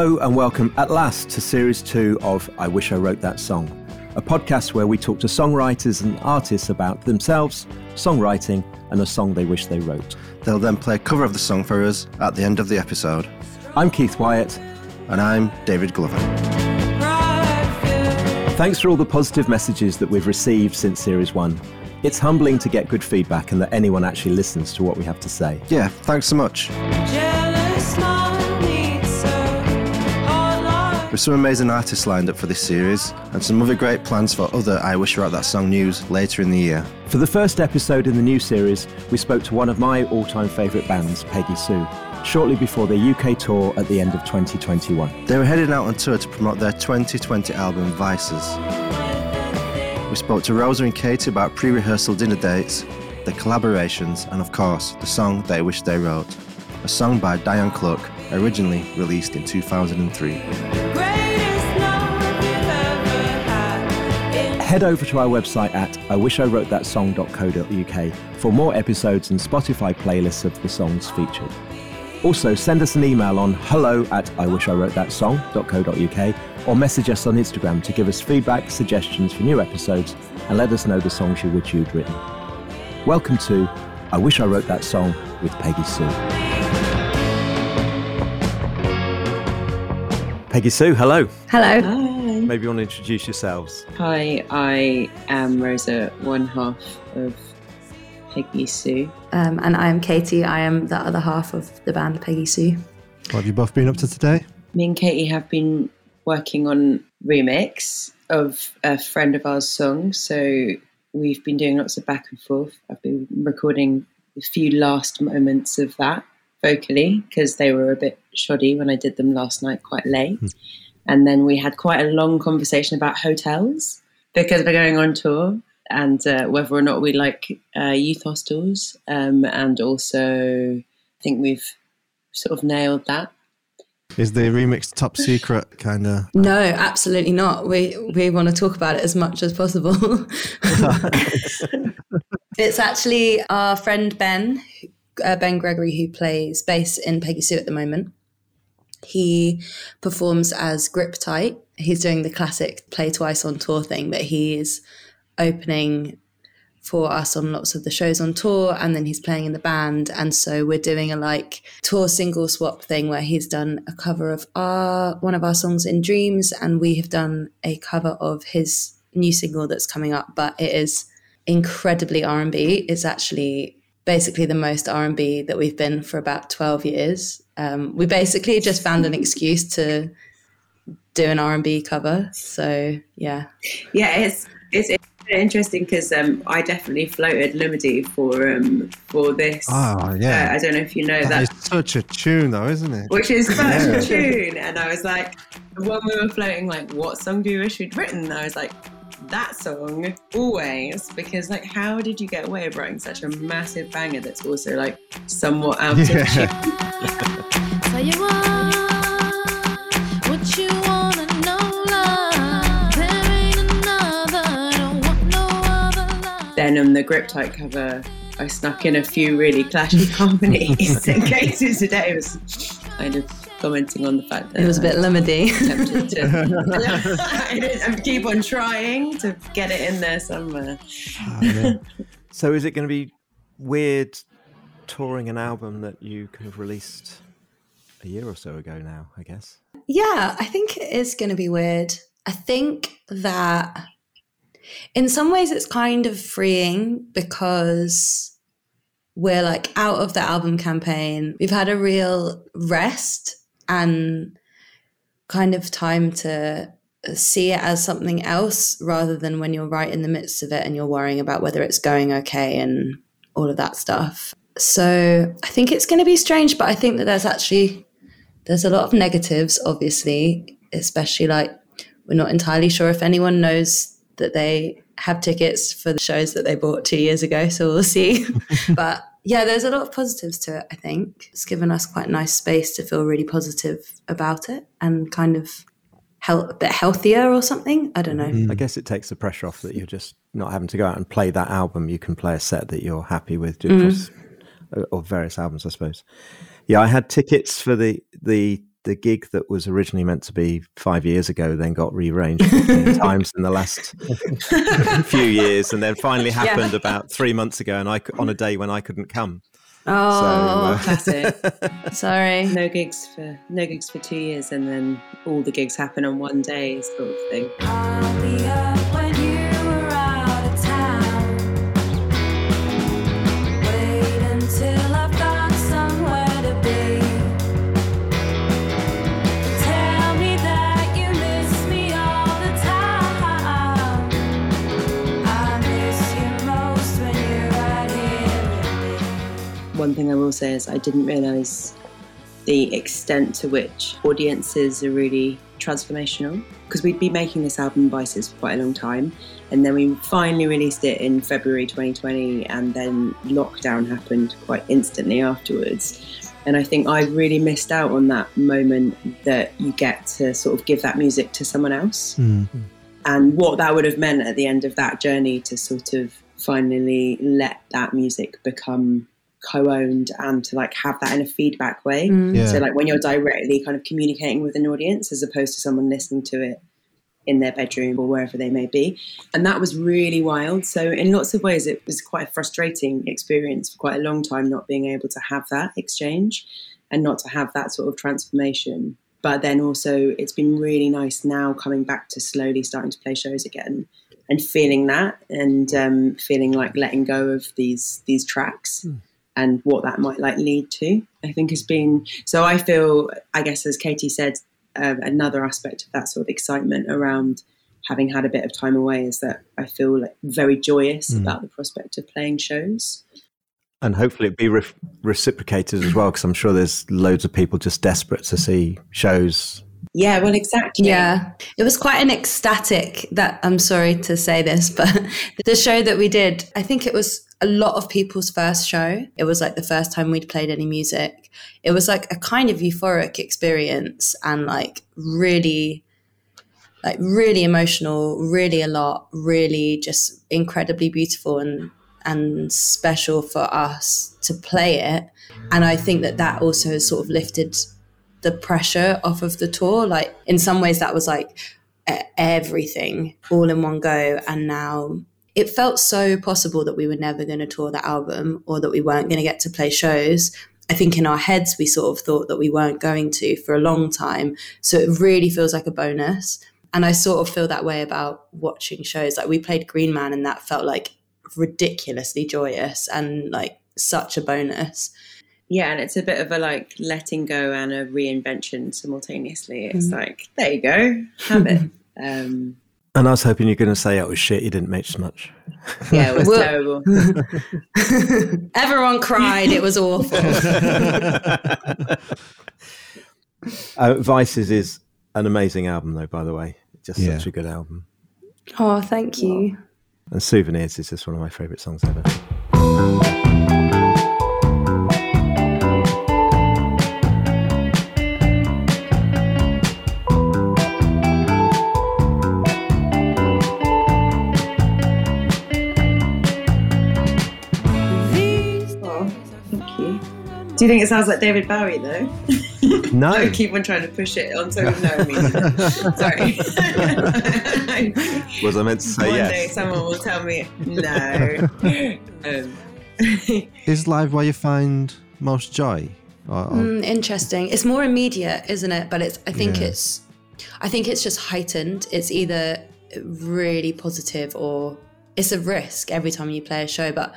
Hello and welcome at last to series two of I Wish I Wrote That Song, a podcast where we talk to songwriters and artists about themselves, songwriting, and a song they wish they wrote. They'll then play a cover of the song for us at the end of the episode. I'm Keith Wyatt. And I'm David Glover. Thanks for all the positive messages that we've received since series one. It's humbling to get good feedback and that anyone actually listens to what we have to say. Yeah, thanks so much. With some amazing artists lined up for this series, and some other great plans for other I Wish I Wrote That Song news later in the year. For the first episode in the new series, we spoke to one of my all time favourite bands, Peggy Sue, shortly before their UK tour at the end of 2021. They were heading out on tour to promote their 2020 album Vices. We spoke to Rosa and Katie about pre rehearsal dinner dates, their collaborations, and of course, the song they wish they wrote, a song by Diane Cluck, originally released in 2003. Head over to our website at iwishiwrotethatsong.co.uk for more episodes and Spotify playlists of the songs featured. Also, send us an email on hello at iwishiwrotethatsong.co.uk or message us on Instagram to give us feedback, suggestions for new episodes, and let us know the songs you wish you'd written. Welcome to I Wish I Wrote That Song with Peggy Sue. Peggy Sue, hello. Hello. Hi. Maybe you want to introduce yourselves. Hi, I am Rosa, one half of Peggy Sue. Um, and I am Katie. I am the other half of the band Peggy Sue. What have you both been up to today? Me and Katie have been working on remix of a friend of ours song. So we've been doing lots of back and forth. I've been recording a few last moments of that vocally because they were a bit shoddy when I did them last night quite late. And then we had quite a long conversation about hotels because we're going on tour and uh, whether or not we like uh, youth hostels. Um, and also, I think we've sort of nailed that. Is the remix top secret kind of? No, absolutely not. We we want to talk about it as much as possible. it's actually our friend Ben, uh, Ben Gregory, who plays bass in Peggy Sue at the moment. He performs as Grip Tight. He's doing the classic play twice on tour thing, but he is opening for us on lots of the shows on tour and then he's playing in the band. And so we're doing a like tour single swap thing where he's done a cover of our one of our songs in dreams and we have done a cover of his new single that's coming up. But it is incredibly r&b it's actually basically the most r&b that we've been for about 12 years um, we basically just found an excuse to do an R&B cover. So yeah, yeah, it's it's, it's interesting because um, I definitely floated Lumidee for um, for this. Oh yeah, uh, I don't know if you know that. That is such a tune, though, isn't it? Which is such yeah. a tune, and I was like, when we were floating, like, what song do you wish we'd written? I was like, that song always because like how did you get away with writing such a massive banger that's also like somewhat out yeah. of tune then on the grip tight cover I snuck in a few really clashy harmonies. And Katie today was kind of commenting on the fact that it was a bit limity. I keep on trying to get it in there somewhere. Oh, so is it going to be weird touring an album that you kind of released a year or so ago now, I guess. Yeah, I think it is going to be weird. I think that in some ways it's kind of freeing because we're like out of the album campaign. We've had a real rest and kind of time to see it as something else rather than when you're right in the midst of it and you're worrying about whether it's going okay and all of that stuff. So I think it's going to be strange, but I think that there's actually there's a lot of negatives, obviously, especially like we're not entirely sure if anyone knows that they have tickets for the shows that they bought two years ago. So we'll see. but yeah, there's a lot of positives to it, I think. It's given us quite a nice space to feel really positive about it and kind of a bit healthier or something. I don't know. Mm. I guess it takes the pressure off that you're just not having to go out and play that album. You can play a set that you're happy with, mm. or various albums, I suppose. Yeah, I had tickets for the the the gig that was originally meant to be five years ago then got rearranged 15 times in the last few years and then finally happened yeah. about three months ago and I on a day when I couldn't come. Oh, so, uh, classic. Sorry. No gigs for no gigs for two years and then all the gigs happen on one day sort of thing. One thing I will say is I didn't realise the extent to which audiences are really transformational because we'd been making this album Vices for quite a long time and then we finally released it in February 2020 and then lockdown happened quite instantly afterwards. And I think I really missed out on that moment that you get to sort of give that music to someone else. Mm-hmm. and what that would have meant at the end of that journey to sort of finally let that music become co-owned and to like have that in a feedback way. Mm. yeah. so like when you're directly kind of communicating with an audience as opposed to someone listening to it in their bedroom or wherever they may be. And that was really wild. So in lots of ways it was quite a frustrating experience for quite a long time not being able to have that exchange and not to have that sort of transformation. But then also it's been really nice now coming back to slowly starting to play shows again and feeling that and um, feeling like letting go of these these tracks. Mm and what that might like lead to. I think has been so. I feel, I guess, as Katie said, uh, another aspect of that sort of excitement around having had a bit of time away is that I feel like very joyous mm. about the prospect of playing shows. And hopefully it be re- reciprocated as well, because I'm sure there's loads of people just desperate to see shows yeah, well, exactly. Yeah. It was quite an ecstatic that I'm sorry to say this, but the show that we did, I think it was a lot of people's first show. It was like the first time we'd played any music. It was like a kind of euphoric experience and like really like really emotional, really a lot, really just incredibly beautiful and and special for us to play it. And I think that that also has sort of lifted the pressure off of the tour. Like in some ways, that was like everything all in one go. And now it felt so possible that we were never going to tour that album or that we weren't going to get to play shows. I think in our heads, we sort of thought that we weren't going to for a long time. So it really feels like a bonus. And I sort of feel that way about watching shows. Like we played Green Man and that felt like ridiculously joyous and like such a bonus. Yeah, and it's a bit of a like letting go and a reinvention simultaneously. It's mm. like, there you go, have it. Um, and I was hoping you're going to say it was shit. You didn't miss much. Yeah, it was terrible. Everyone cried. It was awful. uh, Vices is an amazing album, though. By the way, just yeah. such a good album. Oh, thank you. And Souvenirs is just one of my favourite songs ever. Do you think it sounds like David Bowie though? No. I keep on trying to push it on so no, I sorry. Was I meant to say One yes? day someone will tell me no. Um. Is live where you find most joy? Or, or... Mm, interesting. It's more immediate, isn't it? But it's. I think yeah. it's. I think it's just heightened. It's either really positive or it's a risk every time you play a show. But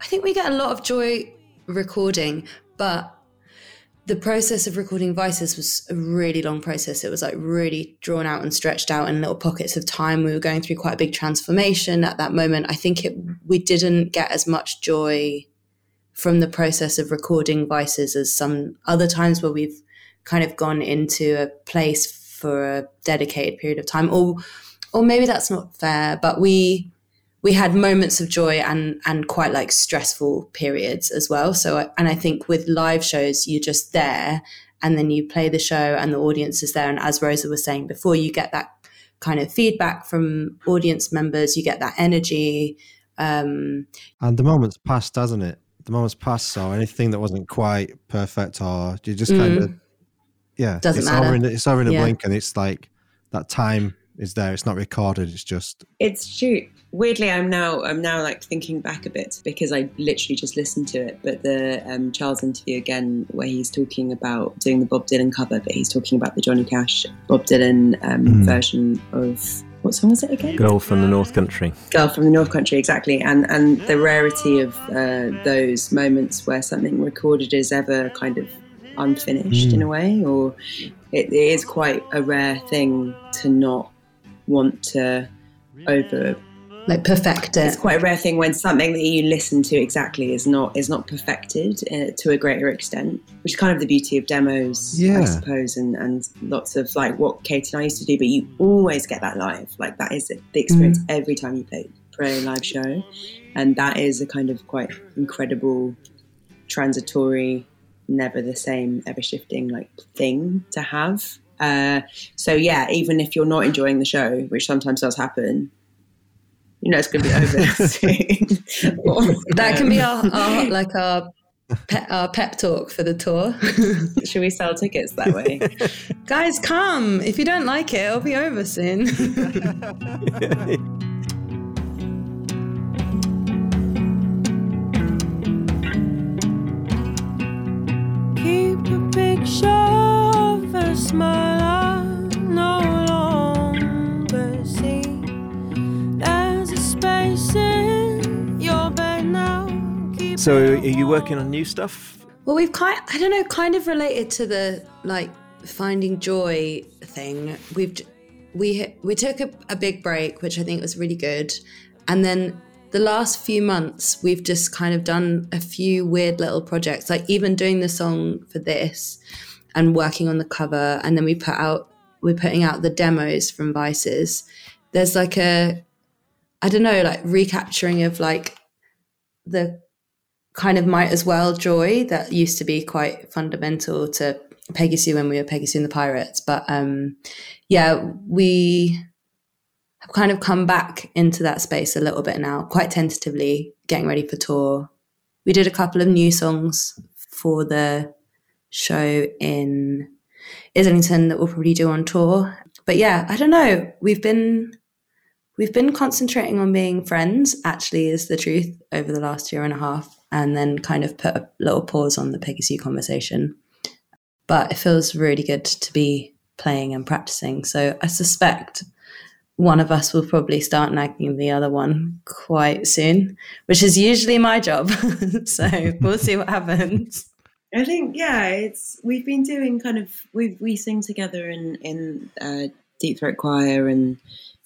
I think we get a lot of joy recording but the process of recording Vices was a really long process. It was like really drawn out and stretched out in little pockets of time. We were going through quite a big transformation at that moment. I think it we didn't get as much joy from the process of recording Vices as some other times where we've kind of gone into a place for a dedicated period of time. Or or maybe that's not fair, but we we had moments of joy and and quite like stressful periods as well. So and I think with live shows, you're just there and then you play the show and the audience is there. And as Rosa was saying before, you get that kind of feedback from audience members. You get that energy. Um, and the moment's passed, hasn't it? The moment's passed. So anything that wasn't quite perfect, or you just kind mm. of yeah, Doesn't it's matter. Over in, it's over in a Yeah. blink, and it's like that time is there. It's not recorded. It's just It's shoot. Weirdly, I'm now I'm now like thinking back a bit because I literally just listened to it. But the um, Charles interview again, where he's talking about doing the Bob Dylan cover, but he's talking about the Johnny Cash Bob Dylan um, Mm. version of what song was it again? Girl from the North Country. Girl from the North Country, exactly, and and the rarity of uh, those moments where something recorded is ever kind of unfinished Mm. in a way, or it, it is quite a rare thing to not want to over Like perfect it's quite a rare thing when something that you listen to exactly is not is not perfected uh, to a greater extent, which is kind of the beauty of demos, I suppose, and and lots of like what Kate and I used to do. But you always get that live, like that is the experience every time you play play a live show, and that is a kind of quite incredible, transitory, never the same, ever shifting like thing to have. Uh, so yeah, even if you're not enjoying the show, which sometimes does happen, you know it's going to be over soon. Or, That can be our, our like our pe- our pep talk for the tour. Should we sell tickets that way? Guys, come! If you don't like it, it'll be over soon. Keep a picture of a smile So, are you working on new stuff? well, we've kind I don't know, kind of related to the like finding joy thing. We've we we took a, a big break, which I think was really good, and then the last few months we've just kind of done a few weird little projects, like even doing the song for this and working on the cover, and then we put out we're putting out the demos from Vices. There's like a I don't know, like recapturing of like the kind of might as well joy that used to be quite fundamental to Peggy Sue when we were Peggy Sue and the Pirates. But um, yeah, we have kind of come back into that space a little bit now, quite tentatively, getting ready for tour. We did a couple of new songs for the show in Islington that we'll probably do on tour. But yeah, I don't know. We've been we've been concentrating on being friends actually is the truth over the last year and a half and then kind of put a little pause on the Peggy Sue conversation. But it feels really good to be playing and practicing. So I suspect one of us will probably start nagging the other one quite soon, which is usually my job. so we'll see what happens. I think yeah, it's we've been doing kind of we we sing together in in uh, Deep Throat Choir, and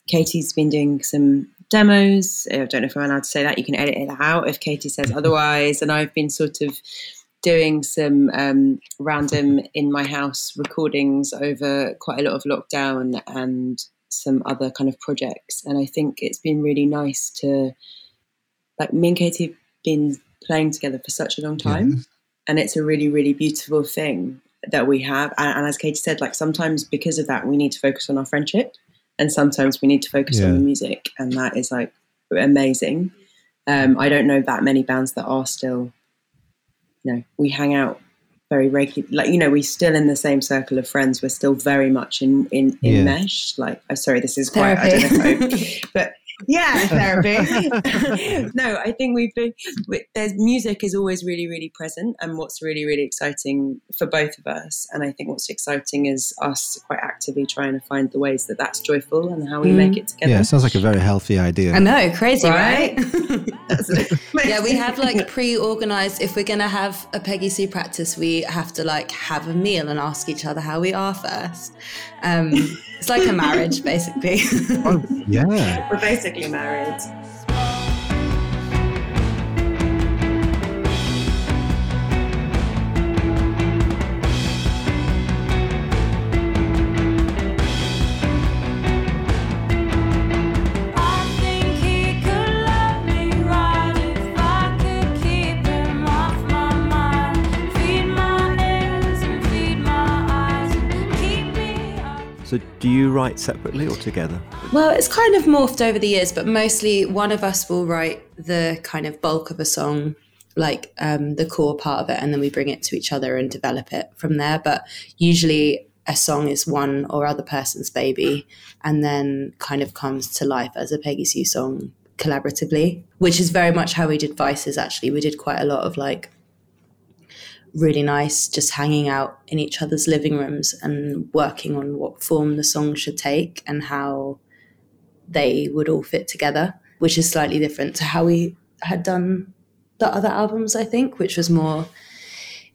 Katie's been doing some demos. I don't know if I'm allowed to say that. You can edit it out if Katie says otherwise. And I've been sort of doing some um, random in my house recordings over quite a lot of lockdown and some other kind of projects. And I think it's been really nice to like me and Katie have been playing together for such a long time and it's a really really beautiful thing that we have and, and as katie said like sometimes because of that we need to focus on our friendship and sometimes we need to focus on the music and that is like amazing. Um, i don't know that many bands that are still you know we hang out very regularly like you know we're still in the same circle of friends. We're still very much in in, in Yeah. mesh like oh, sorry this is quite i don't know I, but yeah therapy no i think we've been we- there's music is always really really present and what's really really exciting for both of us and i think what's exciting is us quite actively trying to find the ways that that's joyful and how we Mm. make it together Yeah, it sounds like a very healthy idea. I know, crazy, Right? right? That's- yeah, we have like pre-organized. If we're gonna have a Peggy Sue practice, we have to like have a meal and ask each other how we are first. Um, it's like a marriage, basically. Oh, yeah. we're basically married do you write separately or together? well, it's kind of morphed over the years, but mostly one of us will write the kind of bulk of a song, like um, the core part of it, and then we bring it to each other and develop it from there. But usually, a song is one or other person's baby, and then kind of comes to life as a Peggy Sue song collaboratively, which is very much how we did Vices. Actually, we did quite a lot of like really nice just hanging out in each other's living rooms and working on what form the song should take and how they would all fit together, which is slightly different to how we had done the other albums, I think, which was more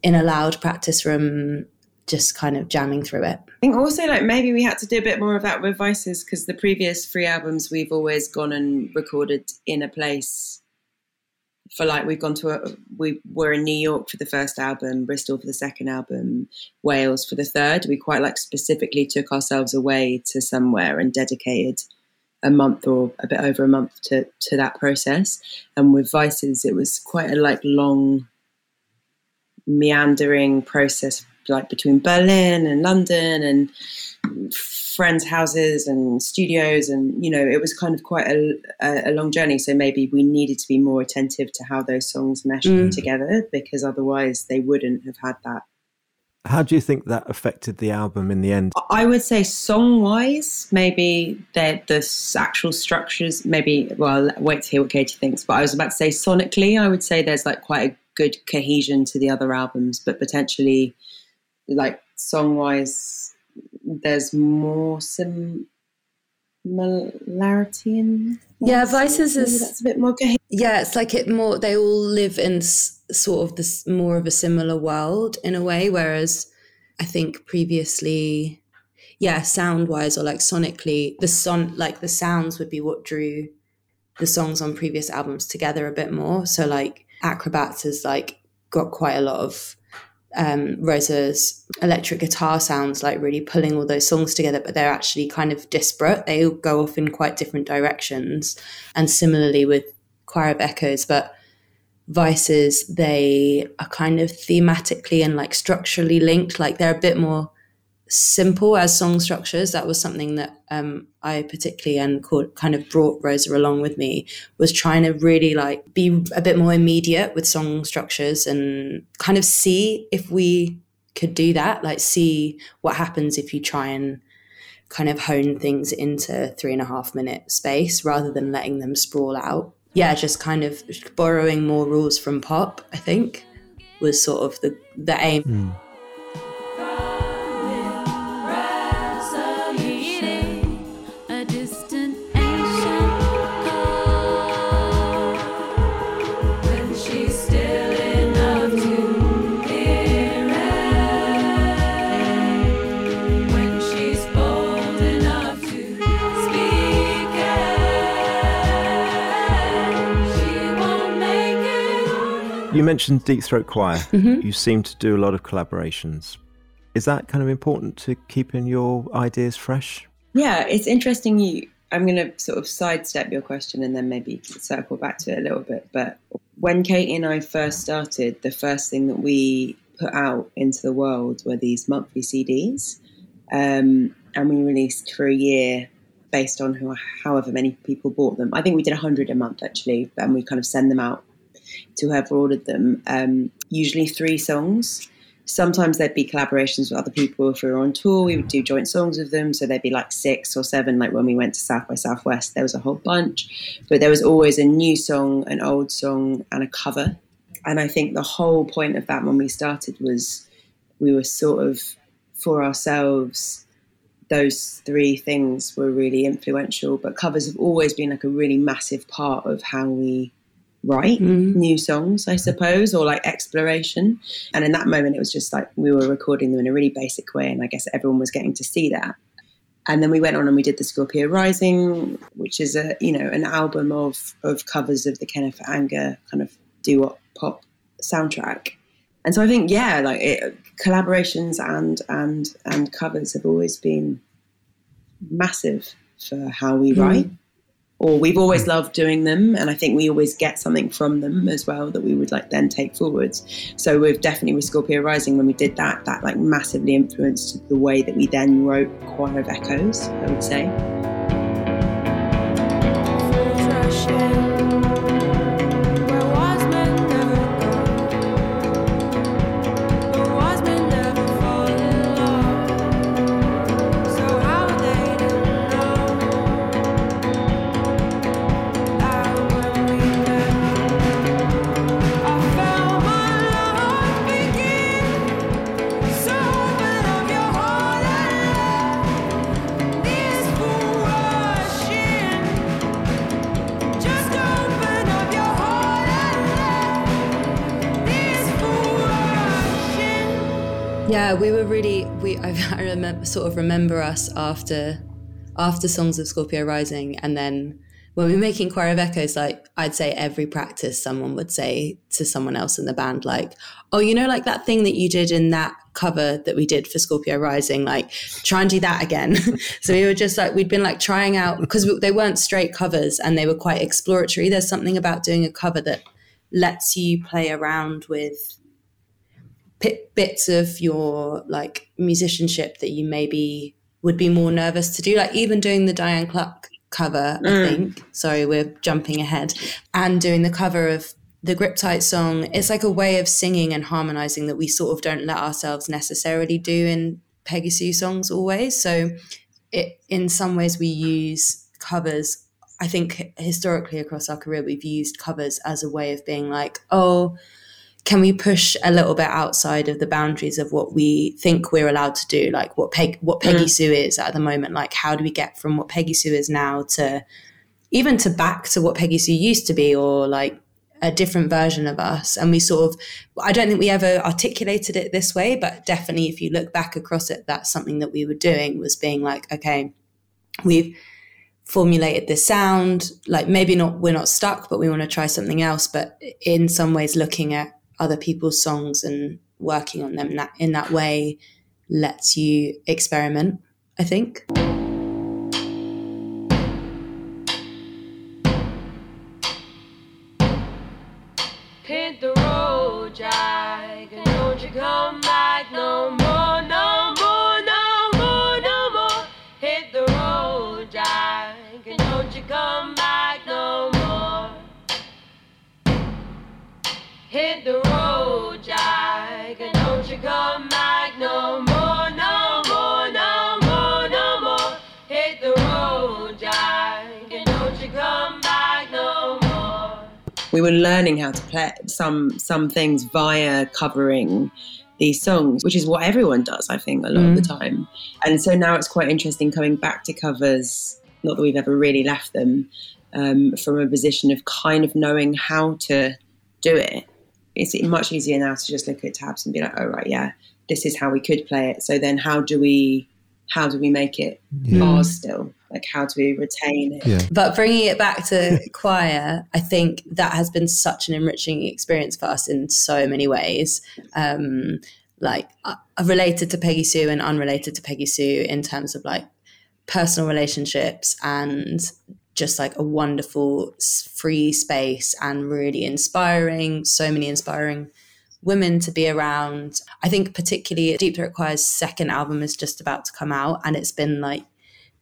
in a loud practice room, just kind of jamming through it. I think also like maybe we had to do a bit more of that with Vices because the previous three albums we've always gone and recorded in a place. For like we've gone to a we were in New York for the first album, Bristol for the second album, Wales for the third. We quite like specifically took ourselves away to somewhere and dedicated a month or a bit over a month to to that process. And with Vices, it was quite a like long meandering process like between Berlin and London and friends' houses and studios and you know it was kind of quite a, a, a long journey so maybe we needed to be more attentive to how those songs meshed Mm. together because otherwise they wouldn't have had that How do you think that affected the album in the end? I would say song wise, maybe the the actual structures. Maybe well, wait to hear what Katie thinks. But I was about to say sonically, I would say there's like quite a good cohesion to the other albums, but potentially like song wise, there's more similarity in. Yeah, Vices is- that's a bit more coherent. Yeah, it's like it more. They all live in s- sort of this more of a similar world in a way, whereas I think previously, yeah, sound wise or like sonically, the son like the sounds would be what drew the songs on previous albums together a bit more. So like Acrobats has like got quite a lot of um, Rosa's electric guitar sounds like really pulling all those songs together, but they're actually kind of disparate. They all go off in quite different directions. And similarly with Choir of Echoes, but Vices, they are kind of thematically and like structurally linked. Like they're a bit more simple as song structures. That was something that um, I particularly and called, kind of brought Rosa along with me was trying to really like be a bit more immediate with song structures and kind of see if we could do that. Like see what happens if you try and kind of hone things into three and a half minute space rather than letting them sprawl out. Yeah, just kind of borrowing more rules from pop, I think, was sort of the, the aim. A mentioned Deep Throat Choir. Mm-hmm. You seem to do a lot of collaborations. Is that kind of important to keeping your ideas fresh? Yeah, it's interesting. You, I'm going to sort of sidestep your question and then maybe circle back to it a little bit. But when Katie and I first started, the first thing that we put out into the world were these monthly CDs, um, and we released for a year based on who, however many people bought them. I think we did hundred a month actually, and we kind of send them out to have ordered them. Um, usually three songs. Sometimes there'd be collaborations with other people. If we were on tour we would do joint songs with them. So there'd be like six or seven. Like when we went to south by southwest there was a whole bunch. But there was always a new song an old song and a cover. And i think the whole point of that when we started was we were sort of for ourselves those three things were really influential. But covers have always been like a really massive part of how we write Mhm. new songs i suppose or like exploration and in that moment, it was just like we were recording them in a really basic way, and I guess everyone was getting to see that. And then we went on and we did the Scorpio Rising, which is a you know an album of of covers of the Kenneth Anger kind of doo wop soundtrack. And so I think yeah, like it, collaborations and and and covers have always been massive for how we Mhm. write or we've always hmm. loved doing them and i think we always get something from them as well that we would like then take forwards. So we've definitely with scorpio rising when we did that that like massively influenced the way that we then wrote choir of echoes i would say Yeah, we were really we. I, I remember sort of remember us after after songs of Scorpio Rising, and then when we were making Choir of Echoes, like I'd say every practice, someone would say to someone else in the band, like, "Oh, you know, like that thing that you did in that cover that we did for Scorpio Rising, like try and do that again." so we were just like we'd been like trying out because they weren't straight covers and they were quite exploratory. There's something about doing a cover that lets you play around with bits of your like musicianship that you maybe would be more nervous to do like even doing the diane cluck cover i mm. think. Sorry we're jumping ahead. And doing the cover of the grip tight song. It's like a way of singing and harmonizing that we sort of don't let ourselves necessarily do in peggy sue songs always. So it in some ways we use covers i think historically across our career we've used covers as a way of being like oh can we push a little bit outside of the boundaries of what we think we're allowed to do? Like what peg what mm. peggy sue is at the moment. Like how do we get from what peggy sue is now to even to back to what peggy sue used to be or like a different version of us? And we sort of i don't think we ever articulated it this way but definitely if you look back across it that's something that we were doing was being like okay we've formulated this sound. Like maybe not we're not stuck but we want to try something else. But in some ways looking at other people's songs and working on them in that, in that way lets you experiment i think were learning how to play some some things via covering these songs, which is what everyone does, I think, a lot of the time. And so now it's quite interesting coming back to covers. Not that we've ever really left them um, from a position of kind of knowing how to do it. It's much easier now to just look at tabs and be like, "Oh right, yeah, this is how we could play it." So then, how do we how do we make it ours still? Like, how do we retain it? Yeah. But bringing it back to choir, I think that has been such an enriching experience for us in so many ways. Um, like uh, related to Peggy Sue and unrelated to Peggy Sue in terms of like personal relationships and just like a wonderful free space and really inspiring. So many inspiring women to be around. I think particularly Deep Throat Choir's second album is just about to come out, and it's been like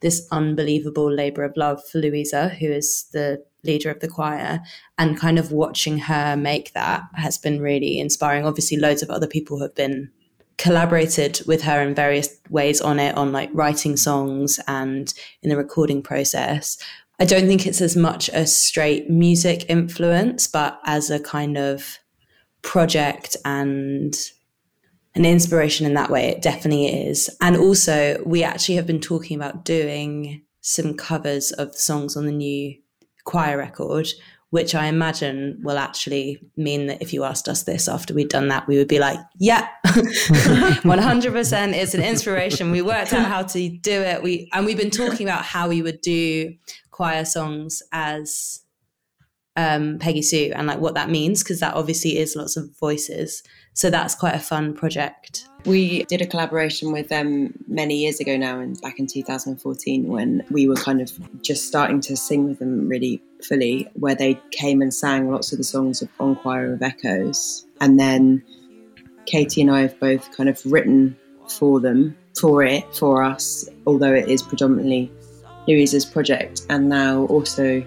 this unbelievable labor of love for Louisa, who is the leader of the choir, and kind of watching her make that has been really inspiring. Obviously, loads of other people have been collaborated with her in various ways on it, on like writing songs and in the recording process. I don't think it's as much a straight music influence, but as a kind of project and an inspiration in that way. It definitely is. And also, we actually have been talking about doing some covers of songs on the new choir record, which I imagine will actually mean that if you asked us this after we'd done that, we would be like, yeah, 100%. It's an inspiration. We worked out how to do it. We And we've been talking about how we would do choir songs as um, Peggy Sue and like what that means, because that obviously is lots of voices. So that's quite a fun project. We did a collaboration with them many years ago now, and back in 2014, when we were kind of just starting to sing with them really fully, where they came and sang lots of the songs of Choir of Echoes. And then Katie and I have both kind of written for them, for it, for us, although it is predominantly Louisa's project. And now also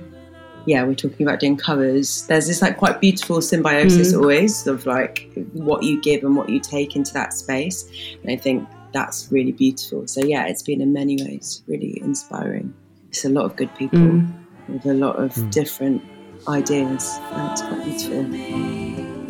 yeah, we're talking about doing covers. There's this like quite beautiful symbiosis mm. always of like what you give and what you take into that space. And I think that's really beautiful. So yeah, it's been in many ways really inspiring. It's a lot of good people mm. with a lot of mm. different ideas. And it's quite beautiful.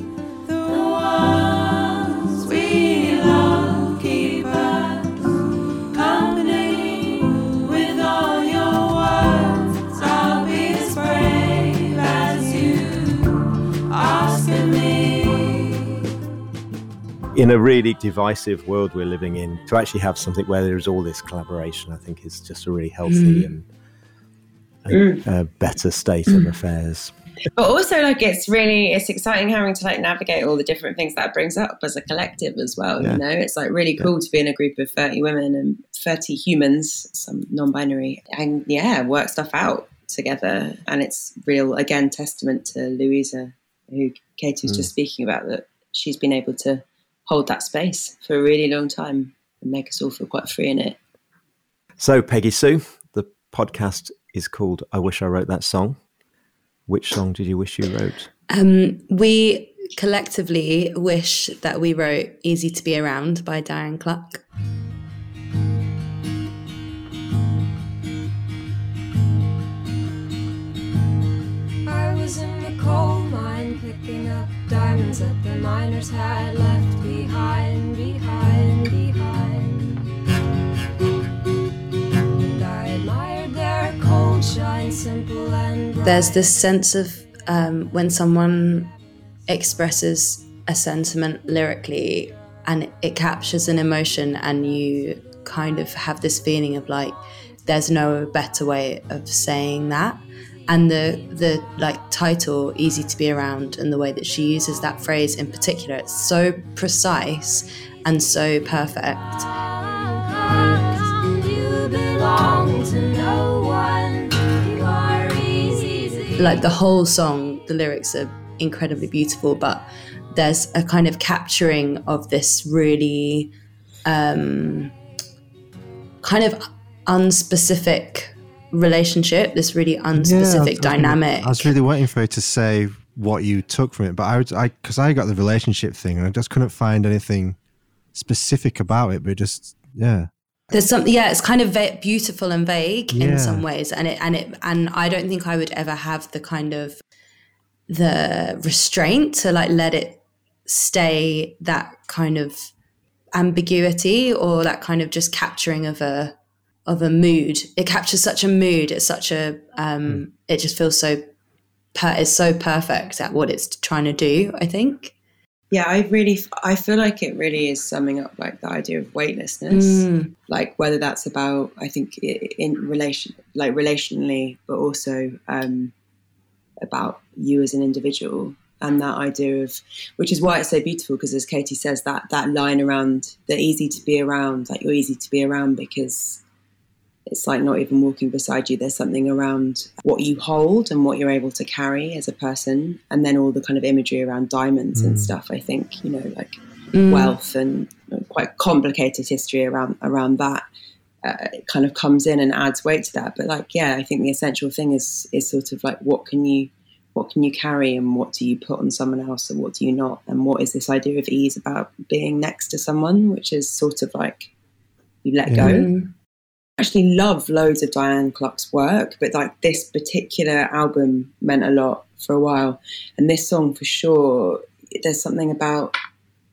In a really divisive world we're living in, to actually have something where there is all this collaboration, I think is just a really healthy mm. and, and uh, better state of mm. affairs. but also like it's really it's exciting having to like navigate all the different things that brings up as a collective as well Yeah. you know? It's like really cool to be in a group of 30 women and 30 humans some non-binary and yeah work stuff out together. And it's real again testament to louisa who katie was just speaking about that she's been able to hold that space for a really long time and make us all feel quite free in it So, Peggy Sue, the podcast is called I Wish I Wrote That Song. Which song did you wish you wrote? Um, we collectively wish that we wrote Easy to Be Around by Diane Cluck. Diamonds that the miners had left behind, behind, behind. And I admired their cold shine, simple and bright. There's this sense of um, when someone expresses a sentiment lyrically and it captures an emotion, and you kind of have this feeling of like, there's no better way of saying that. And the the like title, easy to be around, and the way that she uses that phrase in particular, it's so precise and so perfect. Like the whole song the lyrics are incredibly beautiful but there's a kind of capturing of this really um, kind of unspecific relationship this really Yeah, unspecific I dynamic I was really waiting for you to say what you took from it, but I, would- I, because I got the relationship thing, and I just couldn't find anything specific about it. But it just, yeah, there's something yeah it's kind of va- beautiful and vague Yeah. in some ways and it and it and i don't think i would ever have the kind of the restraint to like let it stay that kind of ambiguity or that kind of just capturing of a of a mood. It captures such a mood. It's such a um it just feels so per- it's so perfect at what it's trying to do i think. Yeah i really i feel like it really is summing up like the idea of weightlessness. Mm. like whether that's about i think in relation like relationally but also um about you as an individual and that idea of which is why it's so beautiful because as katie says that that line around they're easy to be around like you're easy to be around because it's like not even walking beside you there's something around what you hold and what you're able to carry as a person and then all the kind of imagery around diamonds and stuff i think you know like Mm. wealth and quite complicated history around around that uh, it kind of comes in and adds weight to that but like yeah i think the essential thing is is sort of like what can you what can you carry and what do you put on someone else and what do you not and what is this idea of ease about being next to someone which is sort of like you let Yeah. go Mm. Actually love loads of Diane Cluck's work, but like this particular album meant a lot for a while. And this song for sure, there's something about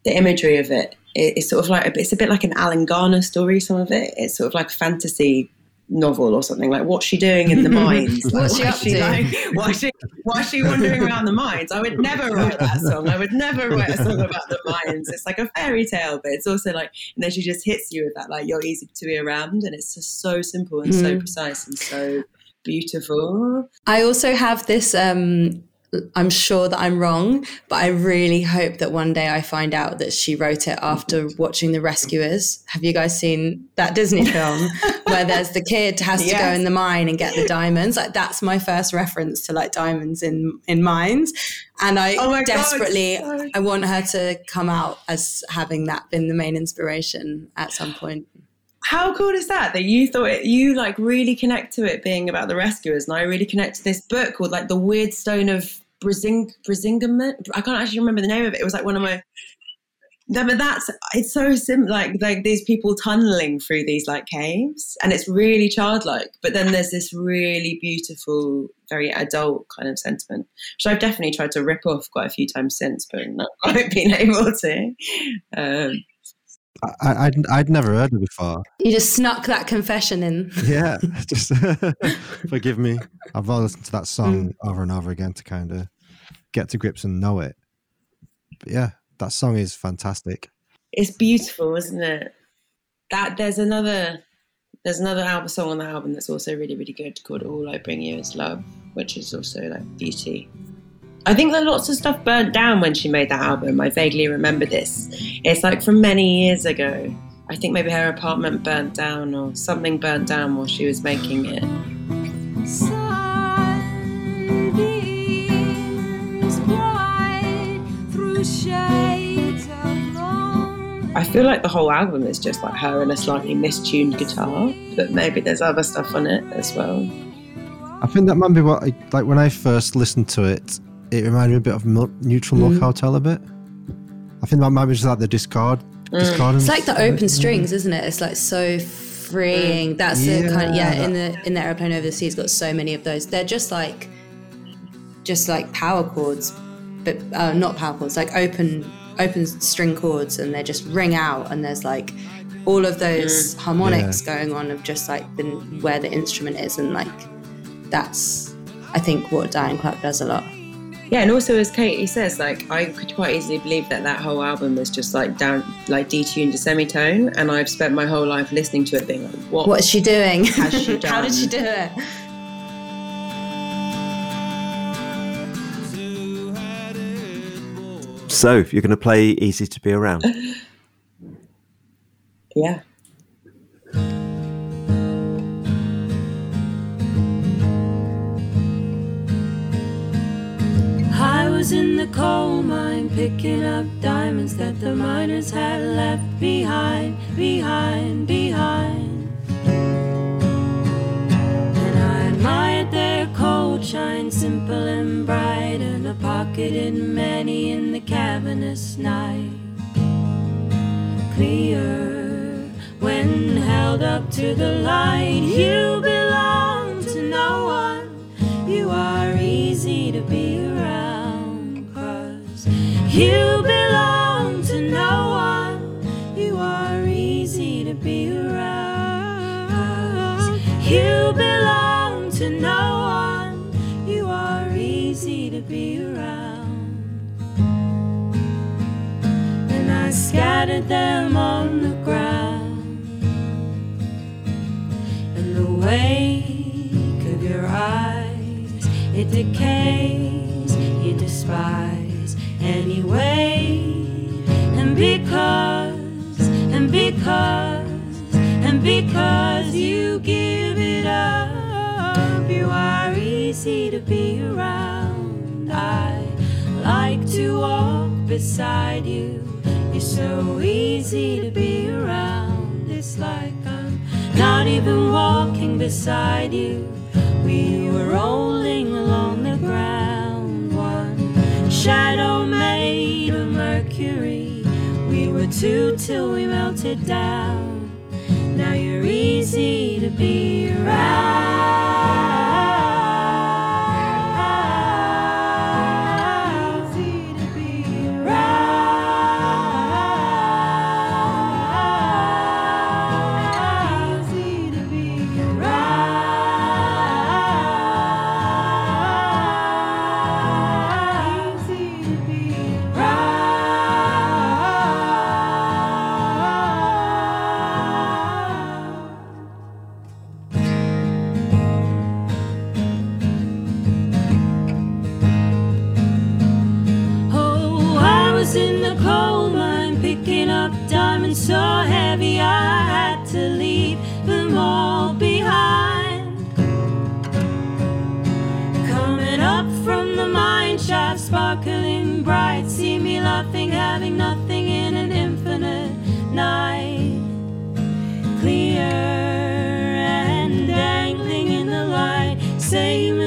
the imagery of it it's sort of like, it's a bit like an Alan Garner story, some of it. It's sort of like fantasy novel or something like what's she doing in the mines like, What's she up she to? like why is she why is she wandering around the mines i would never write that song i would never write a song about the mines it's like a fairy tale but it's also like and then she just hits you with that like you're easy to be around and it's just so simple and so Mm. precise and so beautiful I also have this. Um, I'm sure that I'm wrong, but I really hope that one day I find out that she wrote it after mm-hmm. watching The Rescuers. Have you guys seen that Disney film where there's the kid has to go in the mine and get the diamonds? Like that's my first reference to like diamonds in in mines, and I Oh my God, desperately I want her to come out as having that been the main inspiration at some point. how cool is that that you thought it you like really connect to it being about the rescuers and i really connect to this book called like the Weirdstone of Brising Brisingamen. I can't actually remember the name of it. It was like one of my no, but that's it's so simple. Like like these people tunneling through these like caves, and it's really childlike. But then there's this really beautiful, very adult kind of sentiment, which I've definitely tried to rip off quite a few times since, but not quite been able to. Um, I, I'd, I'd never heard it before. You just snuck that confession in. Yeah, just forgive me. I've listened to that song mm. over and over again to kind of get to grips and know it. But yeah, that song is fantastic. It's beautiful, isn't it? That there's another there's another album song on the album that's also really really good called "All I Bring You Is Love," which is also like beauty. I think that lots of stuff burnt down when she made that album. I vaguely remember this. It's like from many years ago. I think maybe her apartment burnt down or something burnt down while she was making it. Sunbeams bright through shades of lonely- I feel like the whole album is just like her and a slightly mistuned guitar, but maybe there's other stuff on it as well. I think that might be what I, like when I first listened to it. It reminded me a bit of Mil- Neutral Milk mm. Hotel a bit. I think that might be just like the discard. Mm. discordance It's like the open strings, isn't it? It's like so freeing. Mm. That's the kind of yeah. In the in the airplane over the sea's got so many of those. They're just like just like power chords, but uh, not power chords. Like open open string chords, and they just ring out. And there's like all of those harmonics going on of just like the, where the instrument is, and like that's I think what Diane Cluck does a lot. Yeah, and also as Katie says, like I could quite easily believe that that whole album was just like down, like detuned to semitone, and I've spent my whole life listening to it, being like, "What? What is she doing? has she How did she do it? So you're going to play "Easy to Be Around." Yeah. Was in the coal mine picking up diamonds that the miners had left behind, behind, behind. And I admired their cold shine, simple and bright, and a pocket in many in the cavernous night. Clear when held up to the light, you belong to no you belong to no one. You are easy to be around. you belong to no one. You are easy to be around. And I scattered them on the ground And the wake of your eyes. It decays, you despise anyway. And because, and because, and because you give it up, you are easy to be around. I like to walk beside you. You're so easy to be around. It's like I'm not even walking beside you. We were rolling two till we melted down. Now you're easy to be around.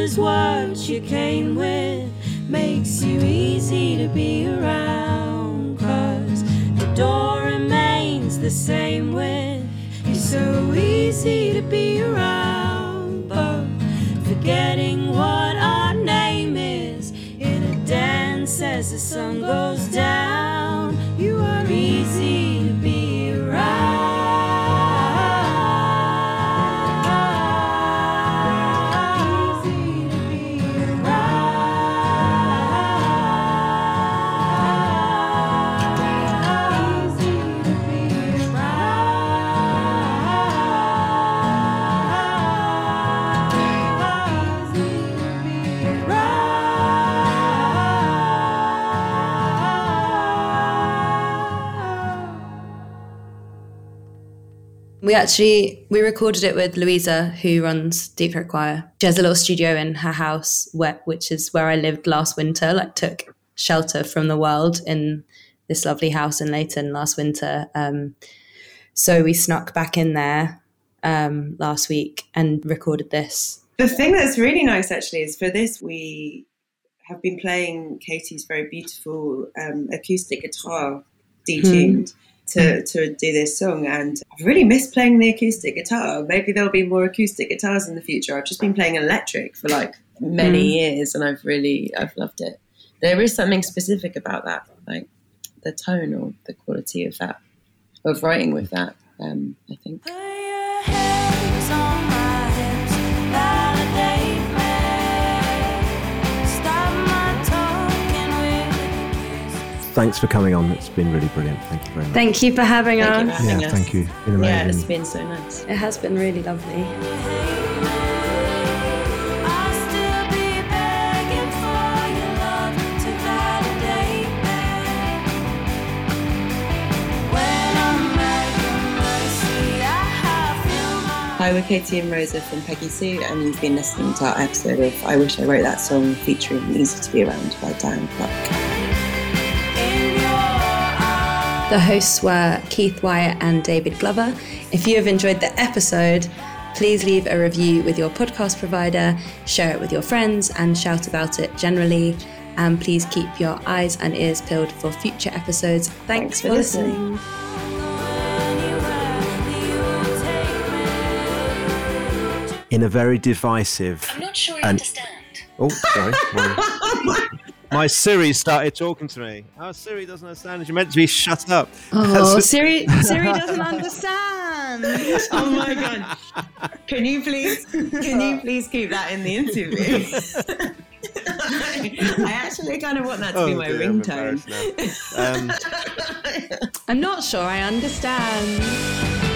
As what you came with, makes you easy to be around. Cause the door remains the same width, you're so easy to be around. But forgetting what our name is in a dance as the sun goes down, actually we recorded it with Louisa, who runs Deep Throat Choir. She has a little studio in her house, where, which is where I lived last winter. Like took shelter from the world in this lovely house in Leighton last winter. Um, so we snuck back in there um, last week and recorded this. The thing that's really nice actually is for this we have been playing Katie's very beautiful um, acoustic guitar detuned to, to do this song and I've really missed playing the acoustic guitar. Maybe there'll be more acoustic guitars in the future. I've just been playing electric for like many years and I've really I've loved it. There is something specific about that, like the tone or the quality of that of writing with that, um, I think. Thanks for coming on. It's been really brilliant. Thank you very much. Thank you for having Thank you us. for having Yeah, us. thank you. Been Yeah, it's been so nice. It has been really lovely. I'll still be begging for your love to validate me. When I'm begging mercy, I have feel my Hi, we're Katie and Rosa from Peggy Sue, and you've been listening to our episode of I Wish I Wrote That Song featuring Easy to Be Around by Diane Cluck. The hosts were Keith Wyatt and David Glover. If you have enjoyed the episode, please leave a review with your podcast provider, share it with your friends, and shout about it generally. And please keep your eyes and ears peeled for future episodes. Thanks, Thanks for for listening. listening. In a very divisive. I'm not sure I And- understand. Oh, sorry. My, my Siri started talking to me. Oh, Siri doesn't understand. You're meant to be shut up. Oh, Siri, Siri doesn't understand. Oh my god! Can you please, can you please keep that in the interview? I actually kind of want that to be Oh, my dear, I'm ringtone. Um, I'm not sure I understand.